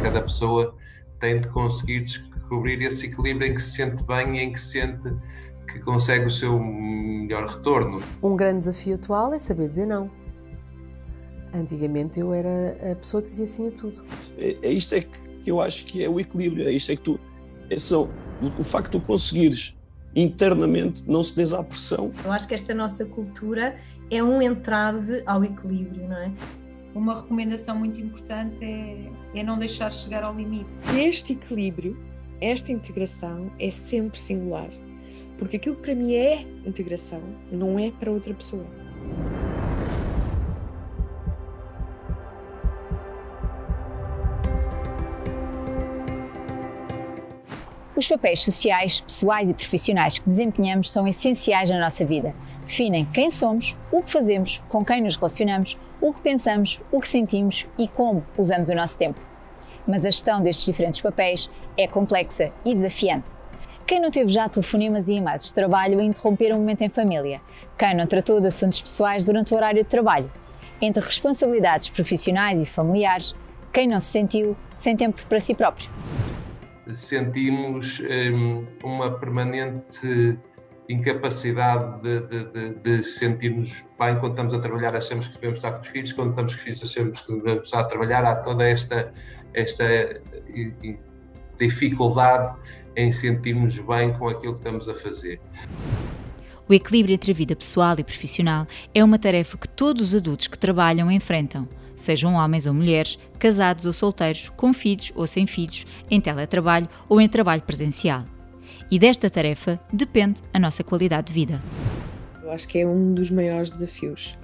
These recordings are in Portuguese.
cada pessoa tem de conseguir descobrir esse equilíbrio em que se sente bem e em que se sente que consegue o seu melhor retorno. Um grande desafio atual é saber dizer não. Antigamente eu era a pessoa que dizia sim a tudo. É, é isto é que eu acho que é o equilíbrio, é isto é que tu. É só, o, o facto de tu conseguires internamente não se des à pressão. Eu acho que esta nossa cultura é um entrave ao equilíbrio, não é? Uma recomendação muito importante é, é não deixar chegar ao limite. Este equilíbrio, esta integração é sempre singular. Porque aquilo que para mim é integração não é para outra pessoa. Os papéis sociais, pessoais e profissionais que desempenhamos são essenciais na nossa vida. Definem quem somos, o que fazemos, com quem nos relacionamos, o que pensamos, o que sentimos e como usamos o nosso tempo. Mas a gestão destes diferentes papéis é complexa e desafiante. Quem não teve já telefonemas e e-mails de trabalho a interromper um momento em família? Quem não tratou de assuntos pessoais durante o horário de trabalho? Entre responsabilidades profissionais e familiares, quem não se sentiu sem tempo para si próprio? Sentimos hum, uma permanente incapacidade de, de, de, de sentirmos bem quando estamos a trabalhar, achamos que devemos estar com os filhos, quando estamos com os filhos, achamos que devemos estar a trabalhar. Há toda esta, esta dificuldade em sentirmos bem com aquilo que estamos a fazer. O equilíbrio entre a vida pessoal e profissional é uma tarefa que todos os adultos que trabalham enfrentam, sejam homens ou mulheres, casados ou solteiros, com filhos ou sem filhos, em teletrabalho ou em trabalho presencial. E desta tarefa depende a nossa qualidade de vida. Eu acho que é um dos maiores desafios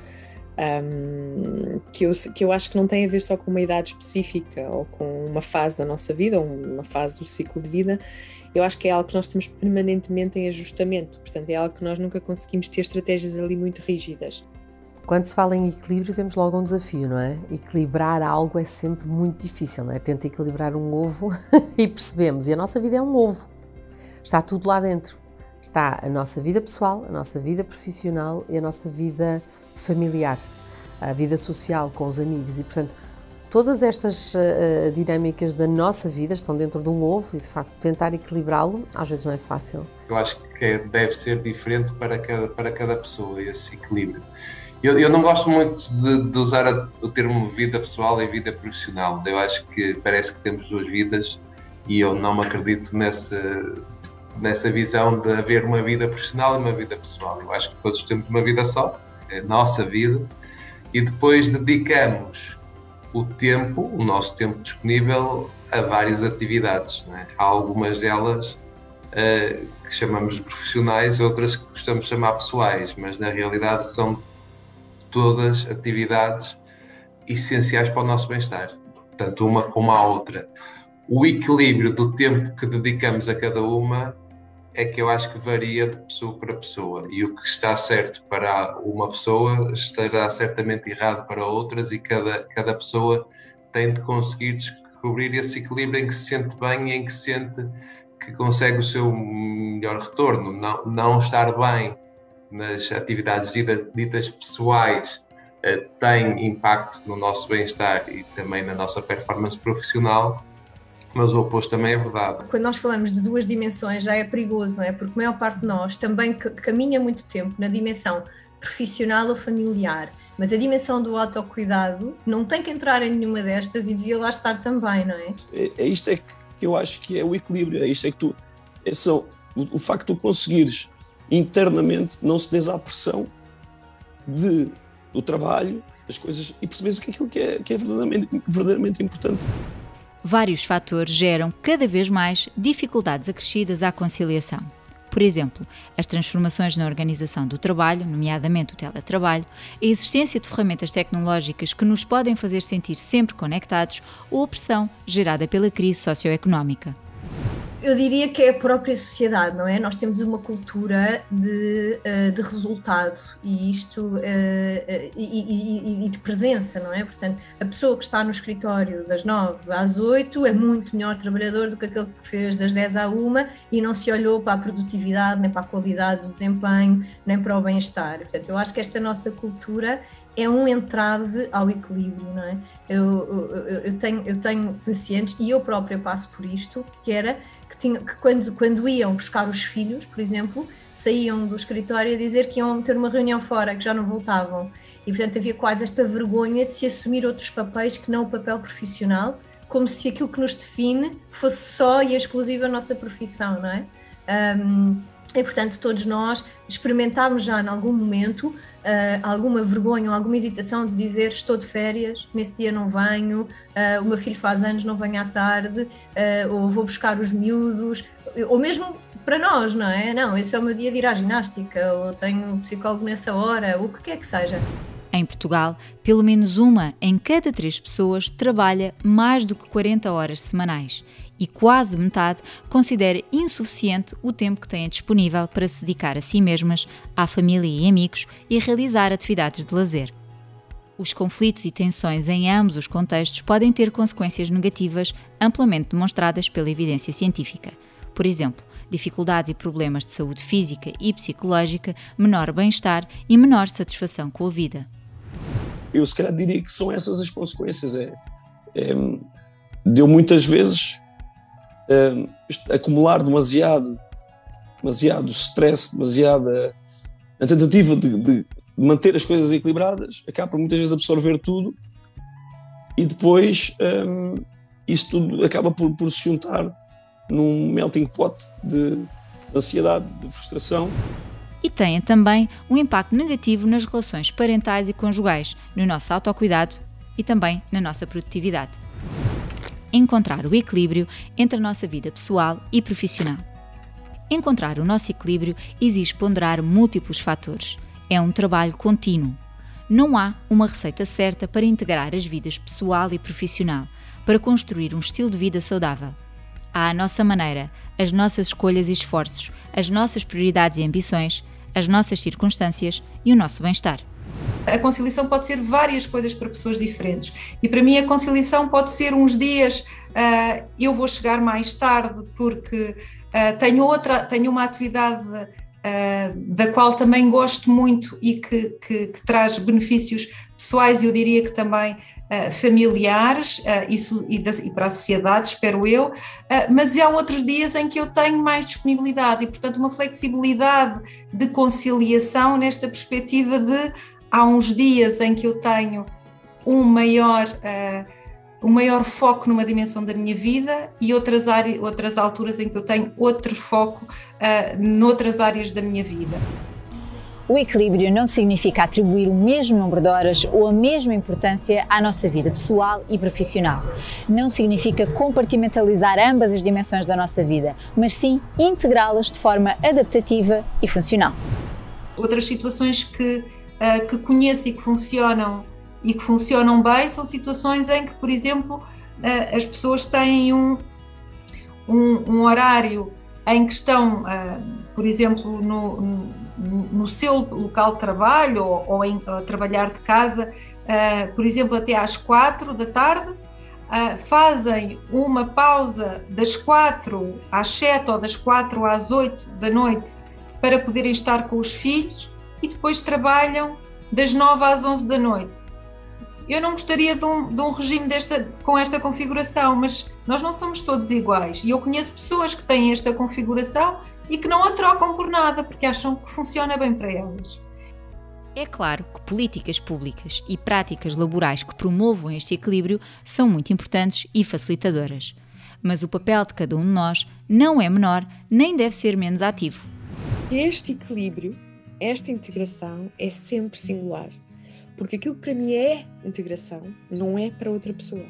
um, que, eu, que eu acho que não tem a ver só com uma idade específica ou com uma fase da nossa vida ou uma fase do ciclo de vida. Eu acho que é algo que nós estamos permanentemente em ajustamento, portanto, é algo que nós nunca conseguimos ter estratégias ali muito rígidas. Quando se fala em equilíbrio, temos logo um desafio, não é? Equilibrar algo é sempre muito difícil, não é? Tenta equilibrar um ovo e percebemos, e a nossa vida é um ovo. Está tudo lá dentro. Está a nossa vida pessoal, a nossa vida profissional e a nossa vida familiar, a vida social com os amigos e, portanto, todas estas uh, dinâmicas da nossa vida estão dentro de um ovo e, de facto, tentar equilibrá-lo às vezes não é fácil. Eu acho que deve ser diferente para cada, para cada pessoa esse equilíbrio. Eu, eu não gosto muito de, de usar a, o termo vida pessoal e vida profissional. Eu acho que parece que temos duas vidas e eu não me acredito nessa, nessa visão de haver uma vida profissional e uma vida pessoal. Eu acho que todos temos uma vida só a nossa vida, e depois dedicamos o tempo, o nosso tempo disponível, a várias atividades. É? Há algumas delas uh, que chamamos de profissionais, outras que gostamos de chamar pessoais, mas na realidade são todas atividades essenciais para o nosso bem-estar, tanto uma como a outra. O equilíbrio do tempo que dedicamos a cada uma é que eu acho que varia de pessoa para pessoa e o que está certo para uma pessoa estará certamente errado para outras e cada, cada pessoa tem de conseguir descobrir esse equilíbrio em que se sente bem e em que sente que consegue o seu melhor retorno. Não, não estar bem nas atividades ditas, ditas pessoais uh, tem impacto no nosso bem-estar e também na nossa performance profissional mas o oposto também é verdade. Quando nós falamos de duas dimensões já é perigoso, não é? Porque a maior parte de nós também caminha muito tempo na dimensão profissional ou familiar, mas a dimensão do autocuidado não tem que entrar em nenhuma destas e devia lá estar também, não é? É, é isto é que eu acho que é o equilíbrio, é isto é que tu, é só, o, o facto de tu conseguires internamente não se des à pressão de, do trabalho, das coisas e perceberes o que é aquilo que é, que é verdadeiramente, verdadeiramente importante vários fatores geram cada vez mais dificuldades acrescidas à conciliação. Por exemplo, as transformações na organização do trabalho, nomeadamente o teletrabalho, a existência de ferramentas tecnológicas que nos podem fazer sentir sempre conectados ou a pressão gerada pela crise socioeconómica eu diria que é a própria sociedade, não é? Nós temos uma cultura de, uh, de resultado e isto uh, uh, e, e, e, de presença, não é? Portanto, a pessoa que está no escritório das 9 às 8 é muito melhor trabalhador do que aquele que fez das 10 à 1 e não se olhou para a produtividade, nem para a qualidade do desempenho, nem para o bem-estar. Portanto, eu acho que esta nossa cultura é um entrave ao equilíbrio, não é? Eu, eu, eu, tenho, eu tenho pacientes, e eu própria passo por isto, que era que, tinha, que quando, quando iam buscar os filhos, por exemplo, saíam do escritório a dizer que iam ter uma reunião fora, que já não voltavam. E, portanto, havia quase esta vergonha de se assumir outros papéis que não o papel profissional, como se aquilo que nos define fosse só e exclusiva a nossa profissão, não é? Um, e, portanto, todos nós experimentámos já em algum momento uh, alguma vergonha ou alguma hesitação de dizer estou de férias, nesse dia não venho, uh, o meu filho faz anos, não venho à tarde, uh, ou vou buscar os miúdos, ou mesmo para nós, não é? Não, esse é o meu dia de ir à ginástica, ou tenho um psicólogo nessa hora, o que quer que seja. Em Portugal, pelo menos uma em cada três pessoas trabalha mais do que 40 horas semanais e quase metade considera insuficiente o tempo que têm disponível para se dedicar a si mesmas, à família e amigos e a realizar atividades de lazer. Os conflitos e tensões em ambos os contextos podem ter consequências negativas amplamente demonstradas pela evidência científica. Por exemplo, dificuldades e problemas de saúde física e psicológica, menor bem-estar e menor satisfação com a vida. Eu, se calhar, diria que são essas as consequências. É, é deu muitas vezes uh, acumular demasiado, demasiado stress, demasiada a tentativa de, de, manter as coisas equilibradas, acaba por muitas vezes absorver tudo e depois um, isso tudo acaba por, por se juntar num melting pot de ansiedade, de frustração. E têm também um impacto negativo nas relações parentais e conjugais, no nosso autocuidado e também na nossa produtividade encontrar o equilíbrio entre a nossa vida pessoal e profissional. Encontrar o nosso equilíbrio exige ponderar múltiplos fatores. É um trabalho contínuo. Não há uma receita certa para integrar as vidas pessoal e profissional, para construir um estilo de vida saudável. Há a nossa maneira, as nossas escolhas e esforços, as nossas prioridades e ambições, as nossas circunstâncias e o nosso bem-estar. A conciliação pode ser várias coisas para pessoas diferentes. E para mim, a conciliação pode ser uns dias uh, eu vou chegar mais tarde porque uh, tenho, outra, tenho uma atividade uh, da qual também gosto muito e que, que, que, traz benefícios pessoais, eu diria que também familiares isso, e, da, e, para a sociedade, espero eu, mas há outros dias em que eu tenho mais disponibilidade e, portanto, uma flexibilidade de conciliação nesta perspectiva de há uns dias em que eu tenho um maior, uh, um maior foco numa dimensão da minha vida e outras, áreas, outras alturas em que eu tenho outro foco uh, noutras áreas da minha vida. O equilíbrio não significa atribuir o mesmo número de horas ou a mesma importância à nossa vida pessoal e profissional. Não significa compartimentalizar ambas as dimensões da nossa vida, mas sim integrá-las de forma adaptativa e funcional. Outras situações que uh, que conheço e que funcionam e que funcionam bem são situações em que, por exemplo, uh, as pessoas têm um, um, um, horário em que estão, uh, por exemplo, no, no, no, seu local de trabalho ou, ou em trabalhar de casa, por exemplo, até às quatro da tarde, Uh, fazem uma pausa das quatro às sete ou das quatro às oito da noite para poderem estar com os filhos e depois trabalham das 9 às 11 da noite. Eu não gostaria de um, de um regime desta, com esta configuração, mas nós não somos todos iguais. E eu conheço pessoas que têm esta configuração e que não a trocam por nada, porque acham que funciona bem para elas. É claro que políticas públicas e práticas laborais que promovam este equilíbrio são muito importantes e facilitadoras. Mas o papel de cada um de nós não é menor nem deve ser menos ativo. Este equilíbrio esta integração é sempre singular. Porque aquilo que para mim é integração não é para outra pessoa.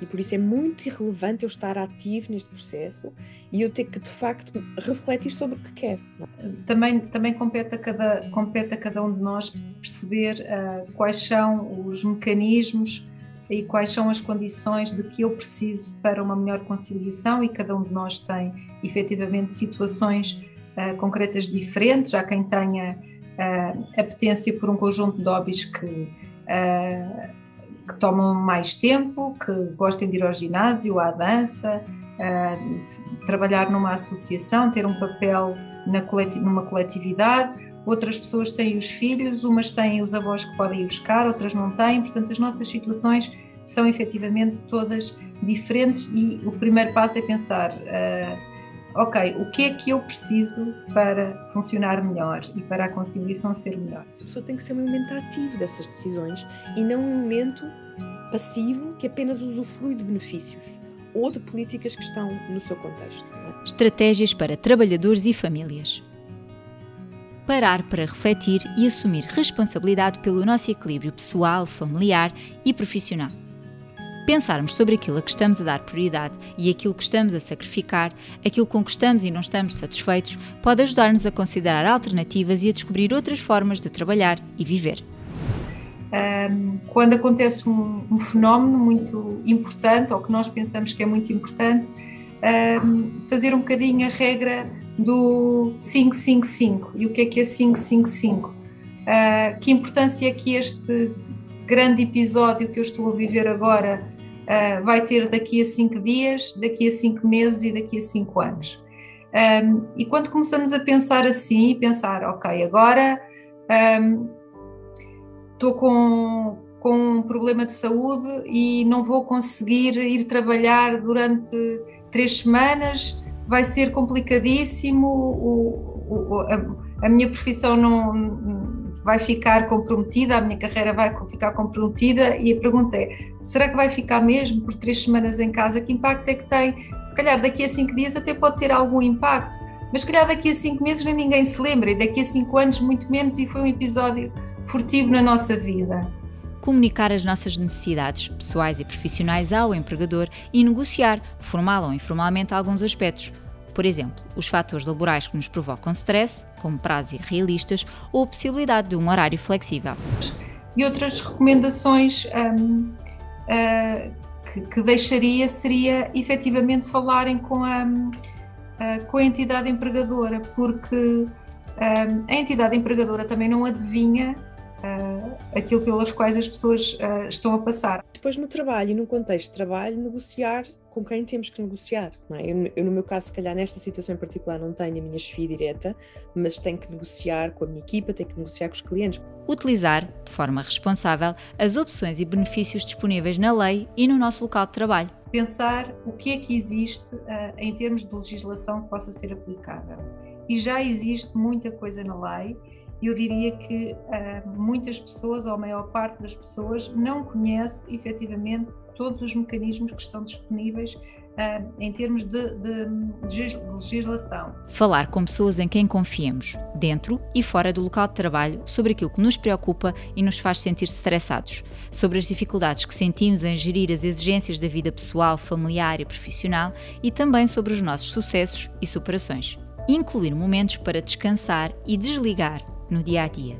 E por isso é muito irrelevante eu estar ativo neste processo e eu ter que, de facto, refletir sobre o que quero. Também, também compete, a cada, compete a cada um de nós perceber uh, quais são os mecanismos e quais são as condições de que eu preciso para uma melhor conciliação e cada um de nós tem efetivamente situações uh, concretas diferentes. Há quem tenha uh, apetência por um conjunto de hobbies que, uh, que tomam mais tempo, que gostem de ir ao ginásio, à dança, trabalhar numa associação, ter um papel na coleti numa coletividade. outras pessoas têm os filhos, umas têm os avós que podem ir buscar, outras não têm, portanto, as nossas situações são efetivamente todas diferentes e o primeiro passo é pensar. Uh, ok, o que é que eu preciso para funcionar melhor e para a conciliação ser melhor? A pessoa tem que ser um elemento ativo dessas decisões e não um elemento passivo que apenas usufrui de benefícios ou de políticas que estão no seu contexto. É? Estratégias para trabalhadores e famílias. Parar para refletir e assumir responsabilidade pelo nosso equilíbrio pessoal, familiar e profissional pensarmos sobre aquilo a que estamos a dar prioridade e aquilo que estamos a sacrificar, aquilo com que estamos e não estamos satisfeitos, pode ajudar-nos a considerar alternativas e a descobrir outras formas de trabalhar e viver. Quando acontece um, um, fenómeno muito importante, ou que nós pensamos que é muito importante, fazer um bocadinho a regra do 555. E o que é que é 555? Uh, ah, que importância é que este grande episódio que eu estou a viver agora uh, vai ter daqui a cinco dias, daqui a cinco meses e daqui a cinco anos. Um, e quando começamos a pensar assim, pensar, ok, agora estou um, com, com um problema de saúde e não vou conseguir ir trabalhar durante três semanas, vai ser complicadíssimo, o, o, a, a minha profissão não vai ficar comprometida, a minha carreira vai ficar comprometida e a pergunta é, será que vai ficar mesmo por três semanas em casa? Que impacto é que tem? Se calhar daqui a cinco dias até pode ter algum impacto, mas se calhar daqui a cinco meses nem ninguém se lembra e daqui a cinco anos muito menos e foi um episódio furtivo na nossa vida. Comunicar as nossas necessidades pessoais e profissionais ao empregador e negociar, formal ou informalmente, alguns aspectos por exemplo, os fatores laborais que nos provocam stress, como prazos irrealistas ou a possibilidade de um horário flexível. E outras recomendações um, uh, ah, que, que, deixaria seria efetivamente falarem com a, uh, com a entidade empregadora, porque um, a entidade empregadora também não adivinha uh, aquilo pelas quais as pessoas uh, estão a passar. Depois, no trabalho e no contexto de trabalho, negociar com quem temos que negociar. É? Eu, eu, no meu caso, se calhar nesta situação em particular, não tenho a minha chefia direta, mas tenho que negociar com a minha equipa, tenho que negociar com os clientes. Utilizar, de forma responsável, as opções e benefícios disponíveis na lei e no nosso local de trabalho. Pensar o que é que existe uh, em termos de legislação que possa ser aplicável. E já existe muita coisa na lei eu diria que uh, muitas pessoas, ou a maior parte das pessoas, não conhece efetivamente todos os mecanismos que estão disponíveis uh, em termos de, de, de, legislação. Falar com pessoas em quem confiemos, dentro e fora do local de trabalho, sobre aquilo que nos preocupa e nos faz sentir estressados, sobre as dificuldades que sentimos em gerir as exigências da vida pessoal, familiar e profissional e também sobre os nossos sucessos e superações. Incluir momentos para descansar e desligar no dia a dia.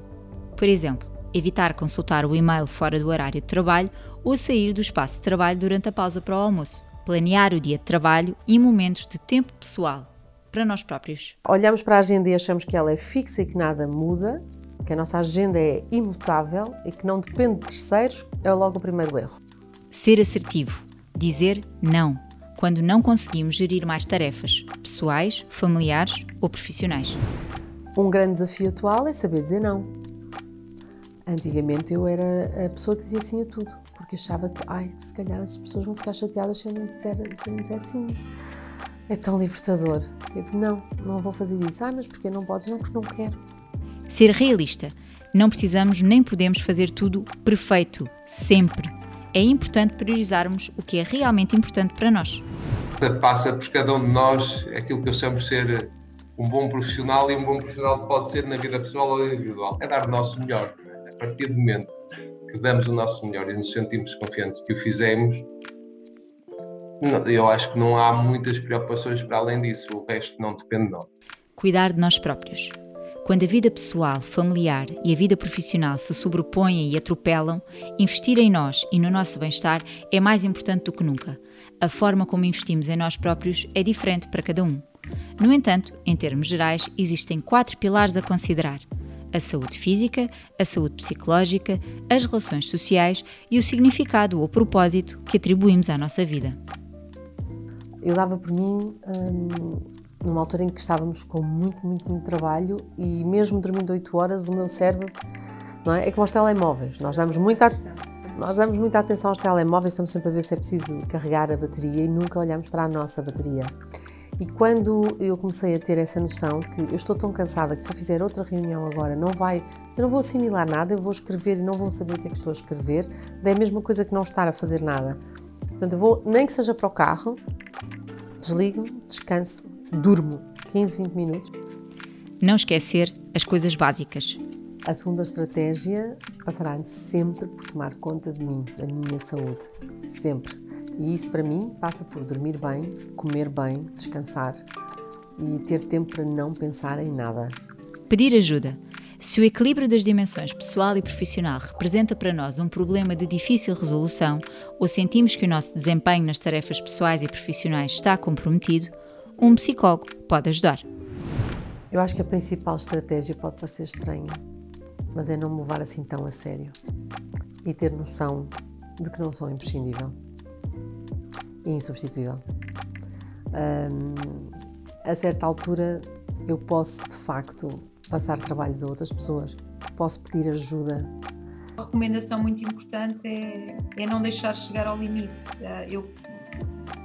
Por exemplo, evitar consultar o e-mail fora do horário de trabalho ou sair do espaço de trabalho durante a pausa para o almoço. Planear o dia de trabalho e momentos de tempo pessoal para nós próprios. Olhamos para a agenda e achamos que ela é fixa e que nada muda, que a nossa agenda é imutável e que não depende de terceiros, é logo o primeiro erro. Ser assertivo, dizer não, quando não conseguimos gerir mais tarefas, pessoais, familiares ou profissionais. Um grande desafio atual é saber dizer não. Antigamente eu era a pessoa que dizia sim a tudo, porque achava que, ai, se calhar as pessoas vão ficar chateadas se eu não disser, se eu não disser sim. É tão libertador. Tipo, não, não vou fazer isso. Ah, mas porquê não podes? Não, porque não quero. Ser realista. Não precisamos nem podemos fazer tudo perfeito, sempre. É importante priorizarmos o que é realmente importante para nós. Passa por cada um de nós aquilo que eu chamo de ser um bom profissional e um bom profissional pode ser na vida pessoal ou individual. É dar o nosso melhor. Partir do momento que damos o nosso melhor e nos sentimos confiantes que o fizemos, eu acho que não há muitas preocupações para além disso. O resto não depende de nós. Cuidar de nós próprios. Quando a vida pessoal, familiar e a vida profissional se sobrepõem e atropelam, investir em nós e no nosso bem-estar é mais importante do que nunca. A forma como investimos em nós próprios é diferente para cada um. No entanto, em termos gerais, existem quatro pilares a considerar: a saúde física, a saúde psicológica, as relações sociais e o significado ou propósito que atribuímos à nossa vida. Eu dava por mim hum, numa altura em que estávamos com muito, muito, muito trabalho e mesmo dormindo 8 horas, o meu cérebro, não é? É como os telemóveis, nós damos muita, nós damos muita atenção aos telemóveis, estamos sempre a ver se é preciso carregar a bateria e nunca olhamos para a nossa bateria. E quando eu comecei a ter essa noção de que eu estou tão cansada que se eu fizer outra reunião agora não vai, eu não vou assimilar nada, eu vou escrever e não vou saber o que é que estou a escrever, é a mesma coisa que não estar a fazer nada. Portanto, eu vou, nem que seja para o carro, desligo, descanso, durmo 15, 20 minutos. Não esquecer as coisas básicas. A segunda estratégia passará sempre por tomar conta de mim, da minha saúde. Sempre. E isso para mim passa por dormir bem, comer bem, descansar e ter tempo para não pensar em nada. Pedir ajuda. Se o equilíbrio das dimensões pessoal e profissional representa para nós um problema de difícil resolução ou sentimos que o nosso desempenho nas tarefas pessoais e profissionais está comprometido, um psicólogo pode ajudar. Eu acho que a principal estratégia pode parecer estranha, mas é não me levar assim tão a sério e ter noção de que não sou imprescindível insubstituível. Um, a certa altura, eu posso de facto passar trabalhos a outras pessoas, posso pedir ajuda. A recomendação muito importante é, é não deixar chegar ao limite. Ah, eu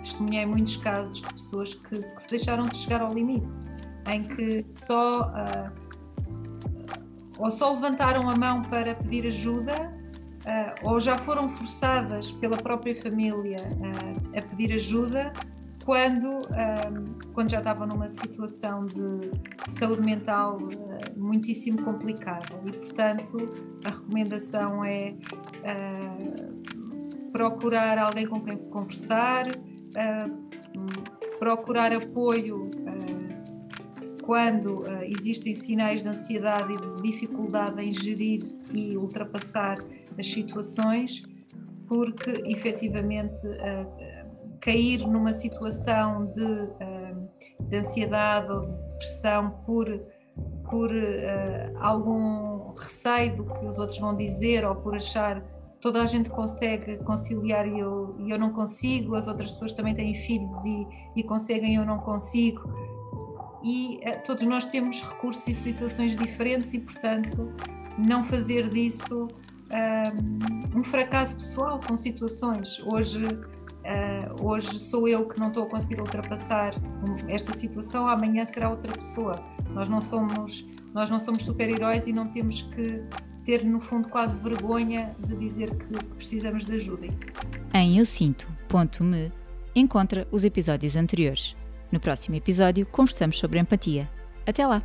testemunhei muitos casos de pessoas que, que se deixaram de chegar ao limite, em que só uh, ou só levantaram a mão para pedir ajuda uh, ou já foram forçadas pela própria família uh, a pedir ajuda quando, um, quando já estavam numa situação de saúde mental uh, muitíssimo complicada. E, portanto, a recomendação é uh, procurar alguém com quem conversar, uh, procurar apoio quando existem sinais de ansiedade e de dificuldade em gerir e ultrapassar as situações, porque efetivamente cair numa situação de, de ansiedade ou de depressão por, por uh, algum receio do que os outros vão dizer ou por achar toda a gente consegue conciliar e eu, eu não consigo, as outras pessoas também têm filhos e, e conseguem e eu não consigo. E uh, todos nós temos recursos e situações diferentes e, portanto, não fazer disso um, fracasso pessoal, são situações. Hoje Uh, hoje sou eu que não estou a conseguir ultrapassar esta situação, amanhã será outra pessoa. Nós não somos, nós não somos super-heróis e não temos que ter, no fundo, quase vergonha de dizer que precisamos de ajuda. Em Eu Sinto.me encontra os episódios anteriores. No próximo episódio, conversamos sobre empatia. Até lá!